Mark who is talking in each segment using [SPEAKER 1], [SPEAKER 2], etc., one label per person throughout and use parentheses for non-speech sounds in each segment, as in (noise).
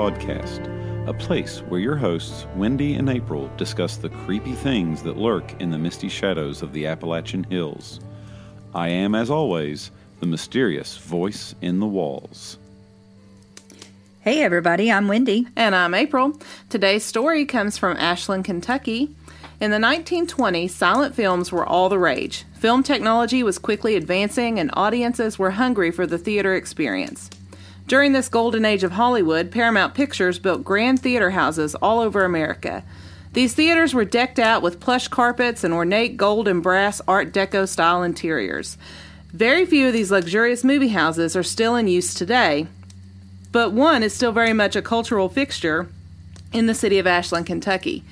[SPEAKER 1] Haunted Hollers podcast, a place where your hosts, Wendy and April, discuss the creepy things that lurk in the misty shadows of the Appalachian Hills. I am, as always, the mysterious voice in the walls.
[SPEAKER 2] Hey, everybody, I'm Wendy.
[SPEAKER 3] And I'm April. Today's story comes from Ashland, Kentucky. In the 1920s, silent films were all the rage. Film technology was quickly advancing, and audiences were hungry for the theater experience. During this golden age of Hollywood, Paramount Pictures built grand theater houses all over America. These theaters were decked out with plush carpets and ornate gold and brass Art Deco style interiors. Very few of these luxurious movie houses are still in use today, but one is still very much a cultural fixture in the city of Ashland, Kentucky.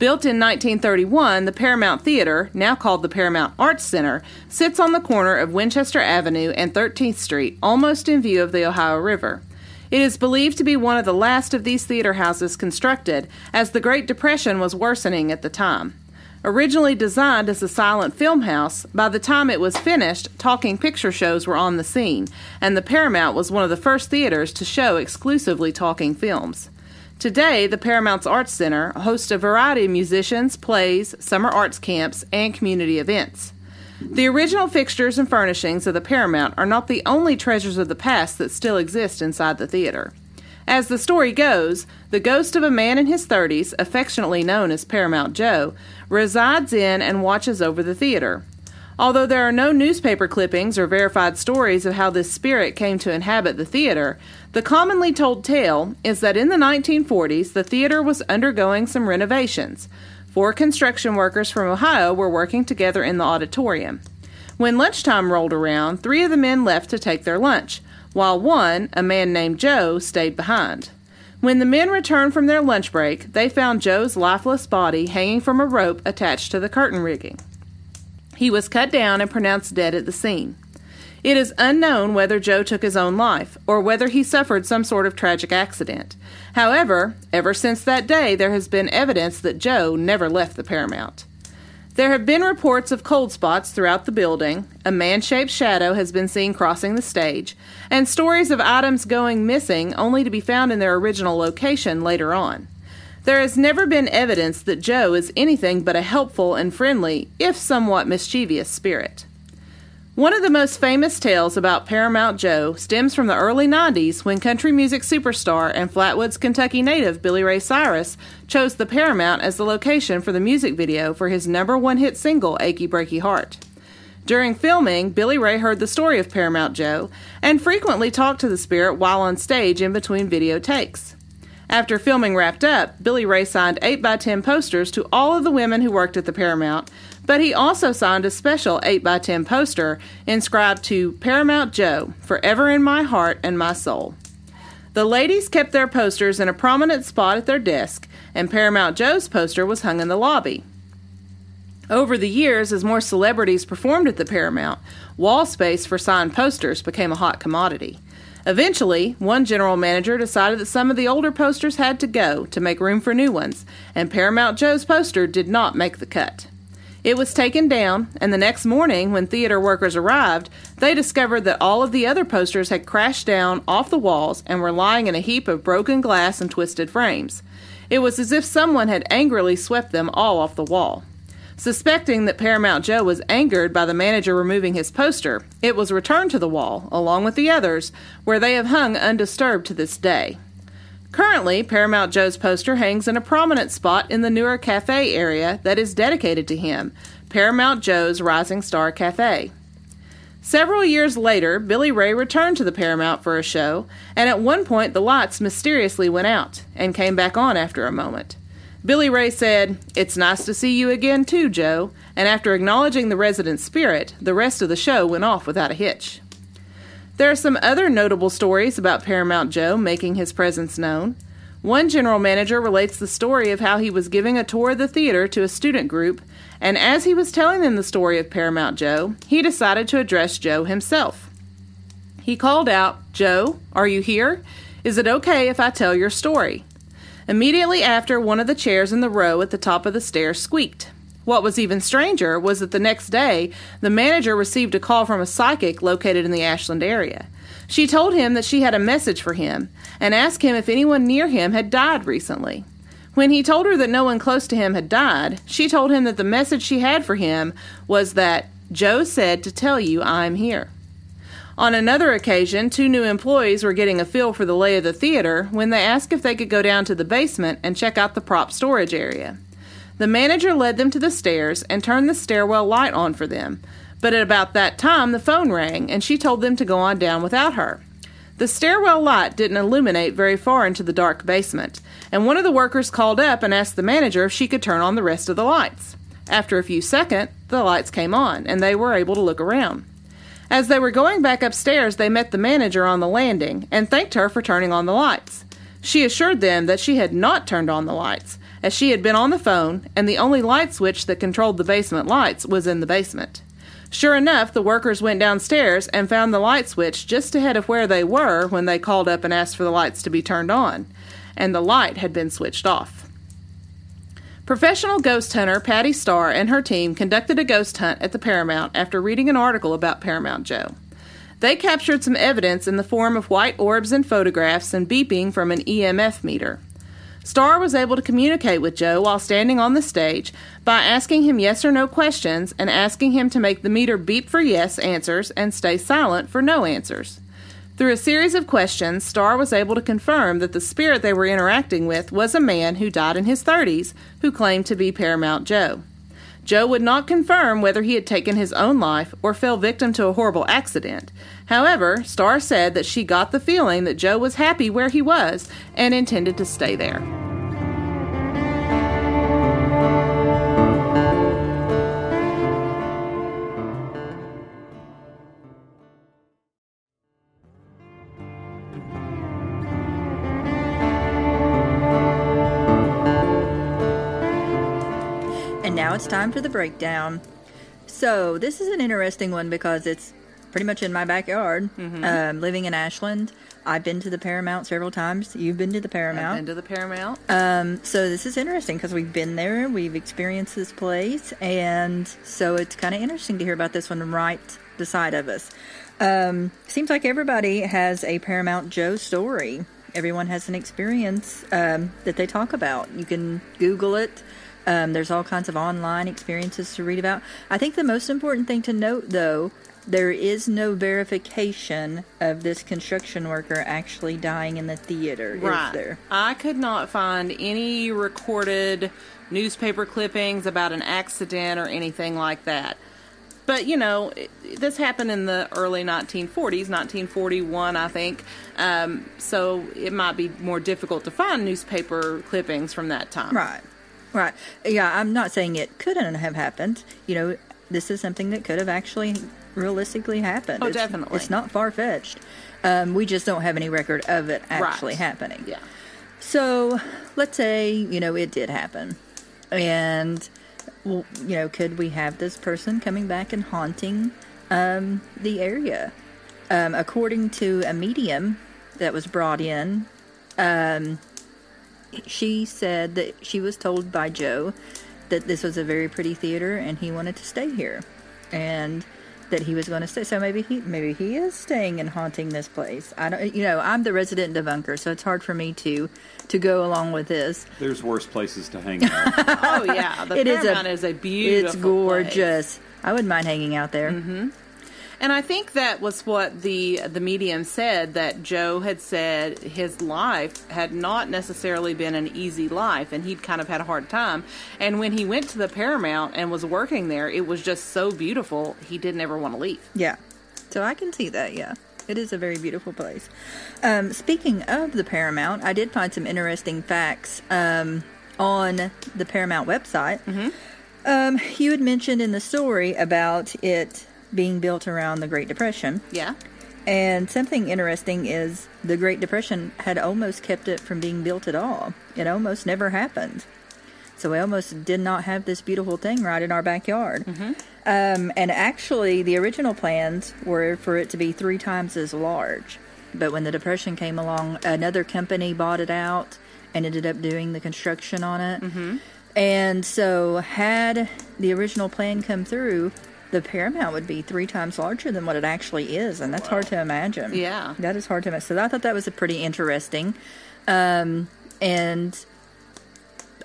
[SPEAKER 3] Built in 1931, the Paramount Theater, now called the Paramount Arts Center, sits on the corner of Winchester Avenue and 13th Street, almost in view of the Ohio River. It is believed to be one of the last of these theater houses constructed, as the Great Depression was worsening at the time. Originally designed as a silent film house, by the time it was finished, talking picture shows were on the scene, and the Paramount was one of the first theaters to show exclusively talking films. Today, the Paramount's Arts Center hosts a variety of musicians, plays, summer arts camps, and community events. The original fixtures and furnishings of the Paramount are not the only treasures of the past that still exist inside the theater. As the story goes, the ghost of a man in his 30s, affectionately known as Paramount Joe, resides in and watches over the theater. Although there are no newspaper clippings or verified stories of how this spirit came to inhabit the theater, the commonly told tale is that in the 1940s the theater was undergoing some renovations. Four construction workers from Ohio were working together in the auditorium. When lunchtime rolled around, three of the men left to take their lunch, while one, a man named Joe, stayed behind. When the men returned from their lunch break, they found Joe's lifeless body hanging from a rope attached to the curtain rigging. He was cut down and pronounced dead at the scene. It is unknown whether Joe took his own life or whether he suffered some sort of tragic accident. However, ever since that day, there has been evidence that Joe never left the Paramount. There have been reports of cold spots throughout the building, a man shaped shadow has been seen crossing the stage, and stories of items going missing only to be found in their original location later on. There has never been evidence that Joe is anything but a helpful and friendly, if somewhat mischievous, spirit. One of the most famous tales about Paramount Joe stems from the early 90s when country music superstar and Flatwoods, Kentucky native Billy Ray Cyrus chose the Paramount as the location for the music video for his number one hit single, Achy Breaky Heart. During filming, Billy Ray heard the story of Paramount Joe and frequently talked to the spirit while on stage in between video takes. After filming wrapped up, Billy Ray signed 8x10 posters to all of the women who worked at the Paramount, but he also signed a special 8x10 poster inscribed to Paramount Joe, forever in my heart and my soul. The ladies kept their posters in a prominent spot at their desk, and Paramount Joe's poster was hung in the lobby. Over the years, as more celebrities performed at the Paramount, wall space for signed posters became a hot commodity. Eventually, one general manager decided that some of the older posters had to go to make room for new ones, and Paramount Joe's poster did not make the cut. It was taken down, and the next morning, when theater workers arrived, they discovered that all of the other posters had crashed down off the walls and were lying in a heap of broken glass and twisted frames. It was as if someone had angrily swept them all off the wall. Suspecting that Paramount Joe was angered by the manager removing his poster, it was returned to the wall, along with the others, where they have hung undisturbed to this day. Currently, Paramount Joe's poster hangs in a prominent spot in the newer cafe area that is dedicated to him, Paramount Joe's Rising Star Cafe. Several years later, Billy Ray returned to the Paramount for a show, and at one point the lights mysteriously went out and came back on after a moment. Billy Ray said, It's nice to see you again, too, Joe. And after acknowledging the resident spirit, the rest of the show went off without a hitch. There are some other notable stories about Paramount Joe making his presence known. One general manager relates the story of how he was giving a tour of the theater to a student group, and as he was telling them the story of Paramount Joe, he decided to address Joe himself. He called out, Joe, are you here? Is it okay if I tell your story? Immediately after, one of the chairs in the row at the top of the stairs squeaked. What was even stranger was that the next day, the manager received a call from a psychic located in the Ashland area. She told him that she had a message for him and asked him if anyone near him had died recently. When he told her that no one close to him had died, she told him that the message she had for him was that Joe said to tell you I'm here. On another occasion, two new employees were getting a feel for the lay of the theater when they asked if they could go down to the basement and check out the prop storage area. The manager led them to the stairs and turned the stairwell light on for them, but at about that time the phone rang and she told them to go on down without her. The stairwell light didn't illuminate very far into the dark basement, and one of the workers called up and asked the manager if she could turn on the rest of the lights. After a few seconds, the lights came on, and they were able to look around. As they were going back upstairs, they met the manager on the landing and thanked her for turning on the lights. She assured them that she had not turned on the lights, as she had been on the phone, and the only light switch that controlled the basement lights was in the basement. Sure enough, the workers went downstairs and found the light switch just ahead of where they were when they called up and asked for the lights to be turned on, and the light had been switched off. Professional ghost hunter Patti Starr and her team conducted a ghost hunt at the Paramount after reading an article about Paramount Joe. They captured some evidence in the form of white orbs and photographs and beeping from an EMF meter. Starr was able to communicate with Joe while standing on the stage by asking him yes or no questions and asking him to make the meter beep for yes answers and stay silent for no answers. Through a series of questions, Starr was able to confirm that the spirit they were interacting with was a man who died in his 30s who claimed to be Paramount Joe. Joe would not confirm whether he had taken his own life or fell victim to a horrible accident. However, Starr said that she got the feeling that Joe was happy where he was and intended to stay there.
[SPEAKER 2] It's time for the breakdown. So, this is an interesting one because it's pretty much in my backyard. Um, living in Ashland, I've been to the Paramount several times. You've been to the Paramount.
[SPEAKER 3] Into the Paramount.
[SPEAKER 2] Um, so this is interesting because we've been there, we've experienced this place, and so it's kind of interesting to hear about this one right beside of us. Um, seems like everybody has a Paramount Joe story. Everyone has an experience um, that they talk about. You can Google it. Um, there's all kinds of online experiences to read about. I think the most important thing to note, though, there is no verification of this construction worker actually dying in the theater.
[SPEAKER 3] Right.
[SPEAKER 2] Is there?
[SPEAKER 3] I could not find any recorded newspaper clippings about an accident or anything like that. But, you know, it, this happened in the early 1940s, 1941, I think. Um, so it might be more difficult to find newspaper clippings from that time.
[SPEAKER 2] Right. Right. Yeah, I'm not saying it couldn't have happened. You know, this is something that could have actually realistically happened.
[SPEAKER 3] Oh,
[SPEAKER 2] It's-
[SPEAKER 3] definitely.
[SPEAKER 2] It's not far fetched. Um, we just don't have any record of it actually
[SPEAKER 3] Right.
[SPEAKER 2] happening.
[SPEAKER 3] Yeah.
[SPEAKER 2] So let's say, you know, it did happen. And, well, you know, could we have this person coming back and haunting um, the area? Um, according to a medium that was brought in, um, she said that she was told by Joe that this was a very pretty theater and he wanted to stay here. And that he was going to stay. So maybe he maybe he is staying and haunting this place. I don't you know, I'm the resident debunker, so it's hard for me to to go along with this.
[SPEAKER 1] There's worse places to hang out. (laughs)
[SPEAKER 3] Oh, yeah. The
[SPEAKER 2] It is
[SPEAKER 3] Paramount
[SPEAKER 2] a
[SPEAKER 3] is a beautiful
[SPEAKER 2] It's
[SPEAKER 3] place.
[SPEAKER 2] gorgeous. I wouldn't mind hanging out there. Mm-hmm.
[SPEAKER 3] And I think that was what the the medium said that Joe had said his life had not necessarily been an easy life and he'd kind of had a hard time. And when he went to the Paramount and was working there, it was just so beautiful, he didn't ever want to leave.
[SPEAKER 2] Yeah. So I can see that, yeah. It is a very beautiful place. Um, speaking of the Paramount, I did find some interesting facts um, on the Paramount website. Um, you had mentioned in the story about it being built around the Great Depression.
[SPEAKER 3] Yeah.
[SPEAKER 2] And something interesting is the Great Depression had almost kept it from being built at all. It almost never happened. So we almost did not have this beautiful thing right in our backyard. Um, and actually, the original plans were for it to be three times as large. But when the Depression came along, another company bought it out and ended up doing the construction on it. And so, had the original plan come through, the Paramount would be three times larger than what it actually is, and that's hard to imagine.
[SPEAKER 3] Yeah.
[SPEAKER 2] that is hard to imagine. So I thought that was a pretty interesting. Um, and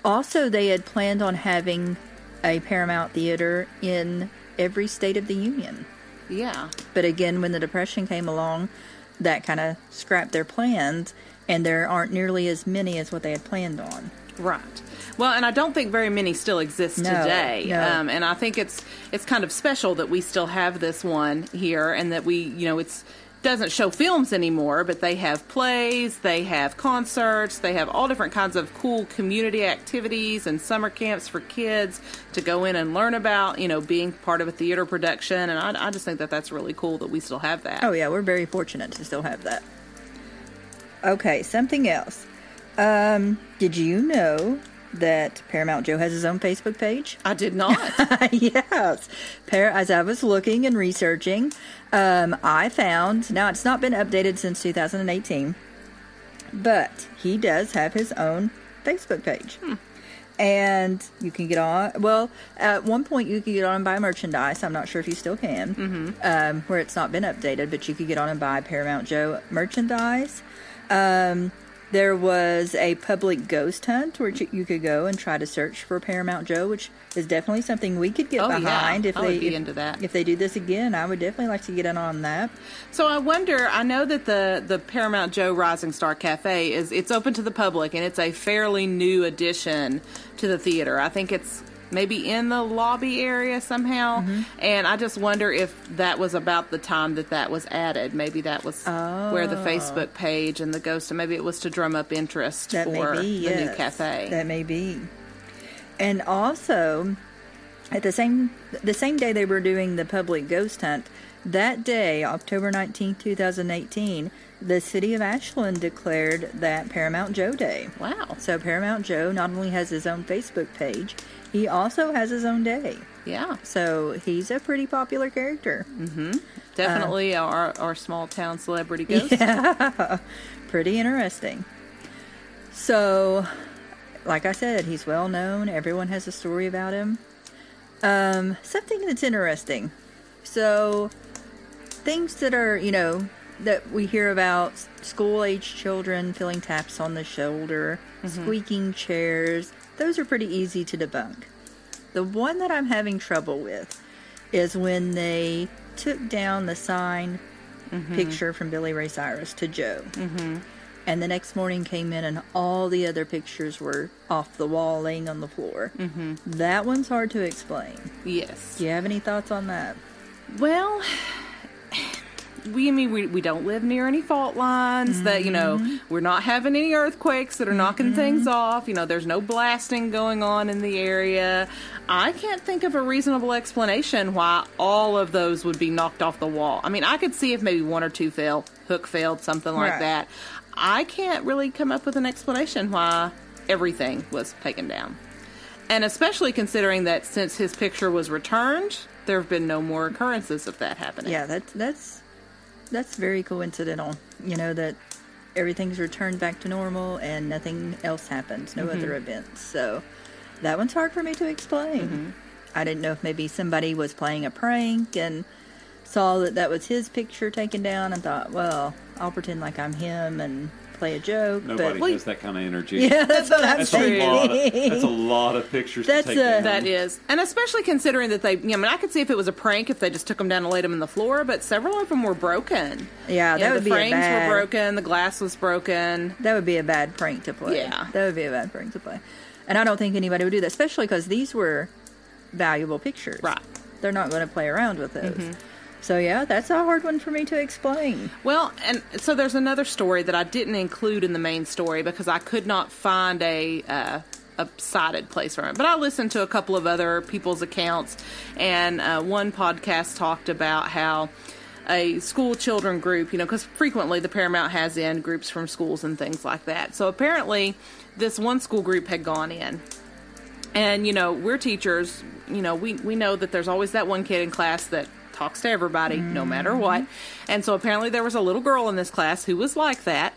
[SPEAKER 2] also, they had planned on having a Paramount theater in every state of the union.
[SPEAKER 3] Yeah.
[SPEAKER 2] But again, when the Depression came along, that kind of scrapped their plans, and there aren't nearly as many as what they had planned on.
[SPEAKER 3] Right. Well, and I don't think very many still exist
[SPEAKER 2] No,
[SPEAKER 3] today.
[SPEAKER 2] no.
[SPEAKER 3] Um, and I think it's it's kind of special that we still have this one here, and that we, you know, it's doesn't show films anymore, but they have plays, they have concerts, they have all different kinds of cool community activities and summer camps for kids to go in and learn about, you know, being part of a theater production. And I, I just think that that's really cool that we still have that.
[SPEAKER 2] Oh yeah, we're very fortunate to still have that. Okay, something else. Um, did you know that Paramount Joe has his own Facebook page?
[SPEAKER 3] I did not. (laughs)
[SPEAKER 2] yes. Par- as I was looking and researching, um, I found now it's not been updated since 2018, but he does have his own Facebook page. And you can get on. Well, at one point you could get on and buy merchandise. I'm not sure if you still can, mm-hmm. um, where it's not been updated, but you could get on and buy Paramount Joe merchandise. Um, there was a public ghost hunt where you could go and try to search for Paramount Joe, which is definitely something we could get
[SPEAKER 3] Oh, yeah.
[SPEAKER 2] behind if
[SPEAKER 3] I
[SPEAKER 2] they
[SPEAKER 3] would be
[SPEAKER 2] if,
[SPEAKER 3] into that.
[SPEAKER 2] if they do this again. I would definitely like to get in on that.
[SPEAKER 3] So I wonder. I know that the the Paramount Joe Rising Star Cafe is it's open to the public and it's a fairly new addition to the theater. I think it's maybe in the lobby area somehow,
[SPEAKER 2] Mm-hmm.
[SPEAKER 3] and I just wonder if that was about the time that that was added. Maybe that was where the Facebook page and the ghost, and maybe it was to drum up interest
[SPEAKER 2] That
[SPEAKER 3] for
[SPEAKER 2] be
[SPEAKER 3] the
[SPEAKER 2] yes.
[SPEAKER 3] new cafe.
[SPEAKER 2] That may be. And also, at the same the same day they were doing the public ghost hunt, that day, October nineteenth, two thousand eighteen, the city of Ashland declared that Paramount Joe Day.
[SPEAKER 3] wow.
[SPEAKER 2] So Paramount Joe not only has his own Facebook page, he also has his own day.
[SPEAKER 3] Yeah.
[SPEAKER 2] So he's a pretty popular character. Mm-hmm.
[SPEAKER 3] Definitely
[SPEAKER 2] Uh,
[SPEAKER 3] our our small town celebrity (laughs) ghost. Yeah.
[SPEAKER 2] pretty interesting. So, like I said, he's well known. Everyone has a story about him. Um, something that's interesting. So, things that are, you know, that we hear about school age children feeling taps on the shoulder, squeaking chairs, those are pretty easy to debunk. The one that I'm having trouble with is when they took down the sign picture from Billy Ray Cyrus to Joe. Mm-hmm. And the next morning came in, and all the other pictures were off the wall, laying on the floor. Mm-hmm. That one's hard to explain.
[SPEAKER 3] Yes.
[SPEAKER 2] Do you have any thoughts on that?
[SPEAKER 3] Well, we I mean we we don't live near any fault lines that you know mm-hmm. we're not having any earthquakes that are knocking mm-hmm. things off. You know, there's no blasting going on in the area. I can't think of a reasonable explanation why all of those would be knocked off the wall. I mean, I could see if maybe one or two fell, hook failed, something like
[SPEAKER 2] Right.
[SPEAKER 3] that. I can't really come up with an explanation why everything was taken down. And especially considering that since his picture was returned, there have been no more occurrences of that happening.
[SPEAKER 2] Yeah, that's that's that's very coincidental. You know that everything's returned back to normal and nothing else happens, no other mm-hmm. events. So that one's hard for me to explain. Mm-hmm. I didn't know if maybe somebody was playing a prank and saw that that was his picture taken down and thought, well, I'll pretend like I'm him and play a joke.
[SPEAKER 1] Nobody
[SPEAKER 2] but
[SPEAKER 1] has that kind of energy. (laughs)
[SPEAKER 2] yeah, that's what I'm
[SPEAKER 1] That's a lot. Of, that's a (laughs) lot of pictures
[SPEAKER 2] That's
[SPEAKER 1] to take
[SPEAKER 2] a-
[SPEAKER 1] down.
[SPEAKER 3] That is, and especially considering that they, you know, I mean, I could see if it was a prank if they just took them down and laid them in the floor, but several of them were broken.
[SPEAKER 2] Yeah,
[SPEAKER 3] You
[SPEAKER 2] that
[SPEAKER 3] know,
[SPEAKER 2] would
[SPEAKER 3] the
[SPEAKER 2] be a
[SPEAKER 3] frames
[SPEAKER 2] bad.
[SPEAKER 3] were broken, the glass was broken.
[SPEAKER 2] That would be a bad prank to play.
[SPEAKER 3] Yeah.
[SPEAKER 2] That would be a bad prank to play. And I don't think anybody would do that, especially because these were valuable pictures.
[SPEAKER 3] Right.
[SPEAKER 2] They're not going to play around with those. Mm-hmm. So, yeah, that's a hard one for me to explain.
[SPEAKER 3] Well, and so there's another story that I didn't include in the main story because I could not find a uh, a cited place for it. But I listened to a couple of other people's accounts, and uh, one podcast talked about how a school children group, you know, because frequently the Paramount has in groups from schools and things like that. So apparently, this one school group had gone in and you know we're teachers you know we we know that there's always that one kid in class that talks to everybody no matter what and so apparently there was a little girl in this class who was like that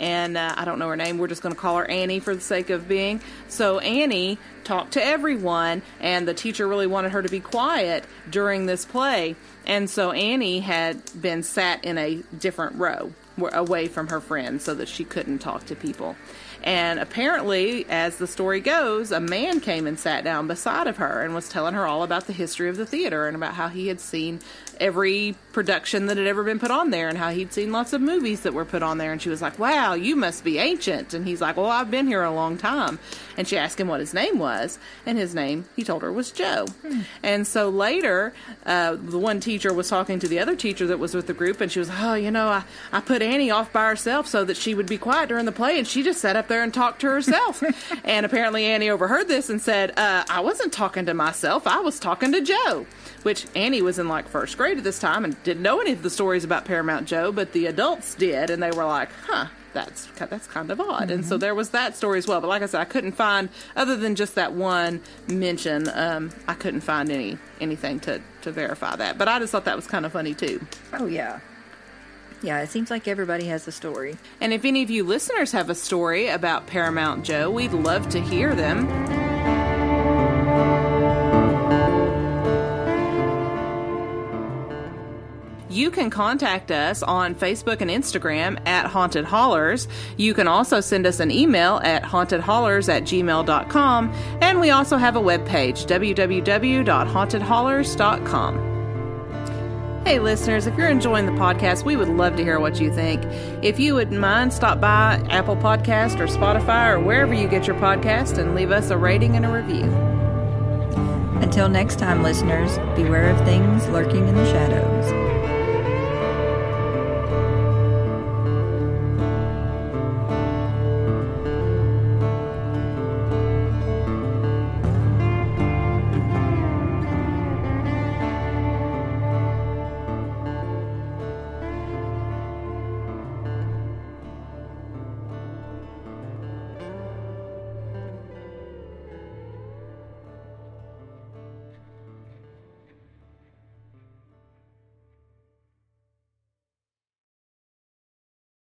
[SPEAKER 3] and uh, I don't know her name. We're just going to call her Annie for the sake of being. So Annie talked to everyone, and the teacher really wanted her to be quiet during this play. And so Annie had been sat in a different row away from her friends so that she couldn't talk to people. And apparently, as the story goes, a man came and sat down beside of her and was telling her all about the history of the theater and about how he had seen every production that had ever been put on there and how he'd seen lots of movies that were put on there. And she was like, Wow, you must be ancient. And he's like, Well, I've been here a long time. And she asked him what his name was. And his name, he told her, was Joe. Hmm. And so later, uh, the one teacher was talking to the other teacher that was with the group. And she was, Oh, you know, I, I put Annie off by herself so that she would be quiet during the play. And she just sat up there and talked to herself. (laughs) and apparently, Annie overheard this and said, uh, I wasn't talking to myself. I was talking to Joe which Annie was in like first grade at this time and didn't know any of the stories about Paramount Joe, but the adults did, and they were like, huh. That's that's kind of odd, mm-hmm. and so mm-hmm. there was that story as well. But like I said, I couldn't find other than just that one mention. Um, I couldn't find any anything to to verify that. But I just thought that was kind of funny too.
[SPEAKER 2] Oh yeah, yeah, it seems like everybody has a story.
[SPEAKER 3] And if any of you listeners have a story about Paramount Joe, we'd love to hear them. You can contact us on Facebook and Instagram at Haunted Hollers. You can also send us an email at hauntedhollers at gmail.com. And we also have a webpage, www.hauntedhollers.com. Hey, listeners, if you're enjoying the podcast, we would love to hear what you think. If you wouldn't mind, stop by Apple Podcast or Spotify or wherever you get your podcast and leave us a rating and a review.
[SPEAKER 2] Until next time, listeners, beware of things lurking in the shadows.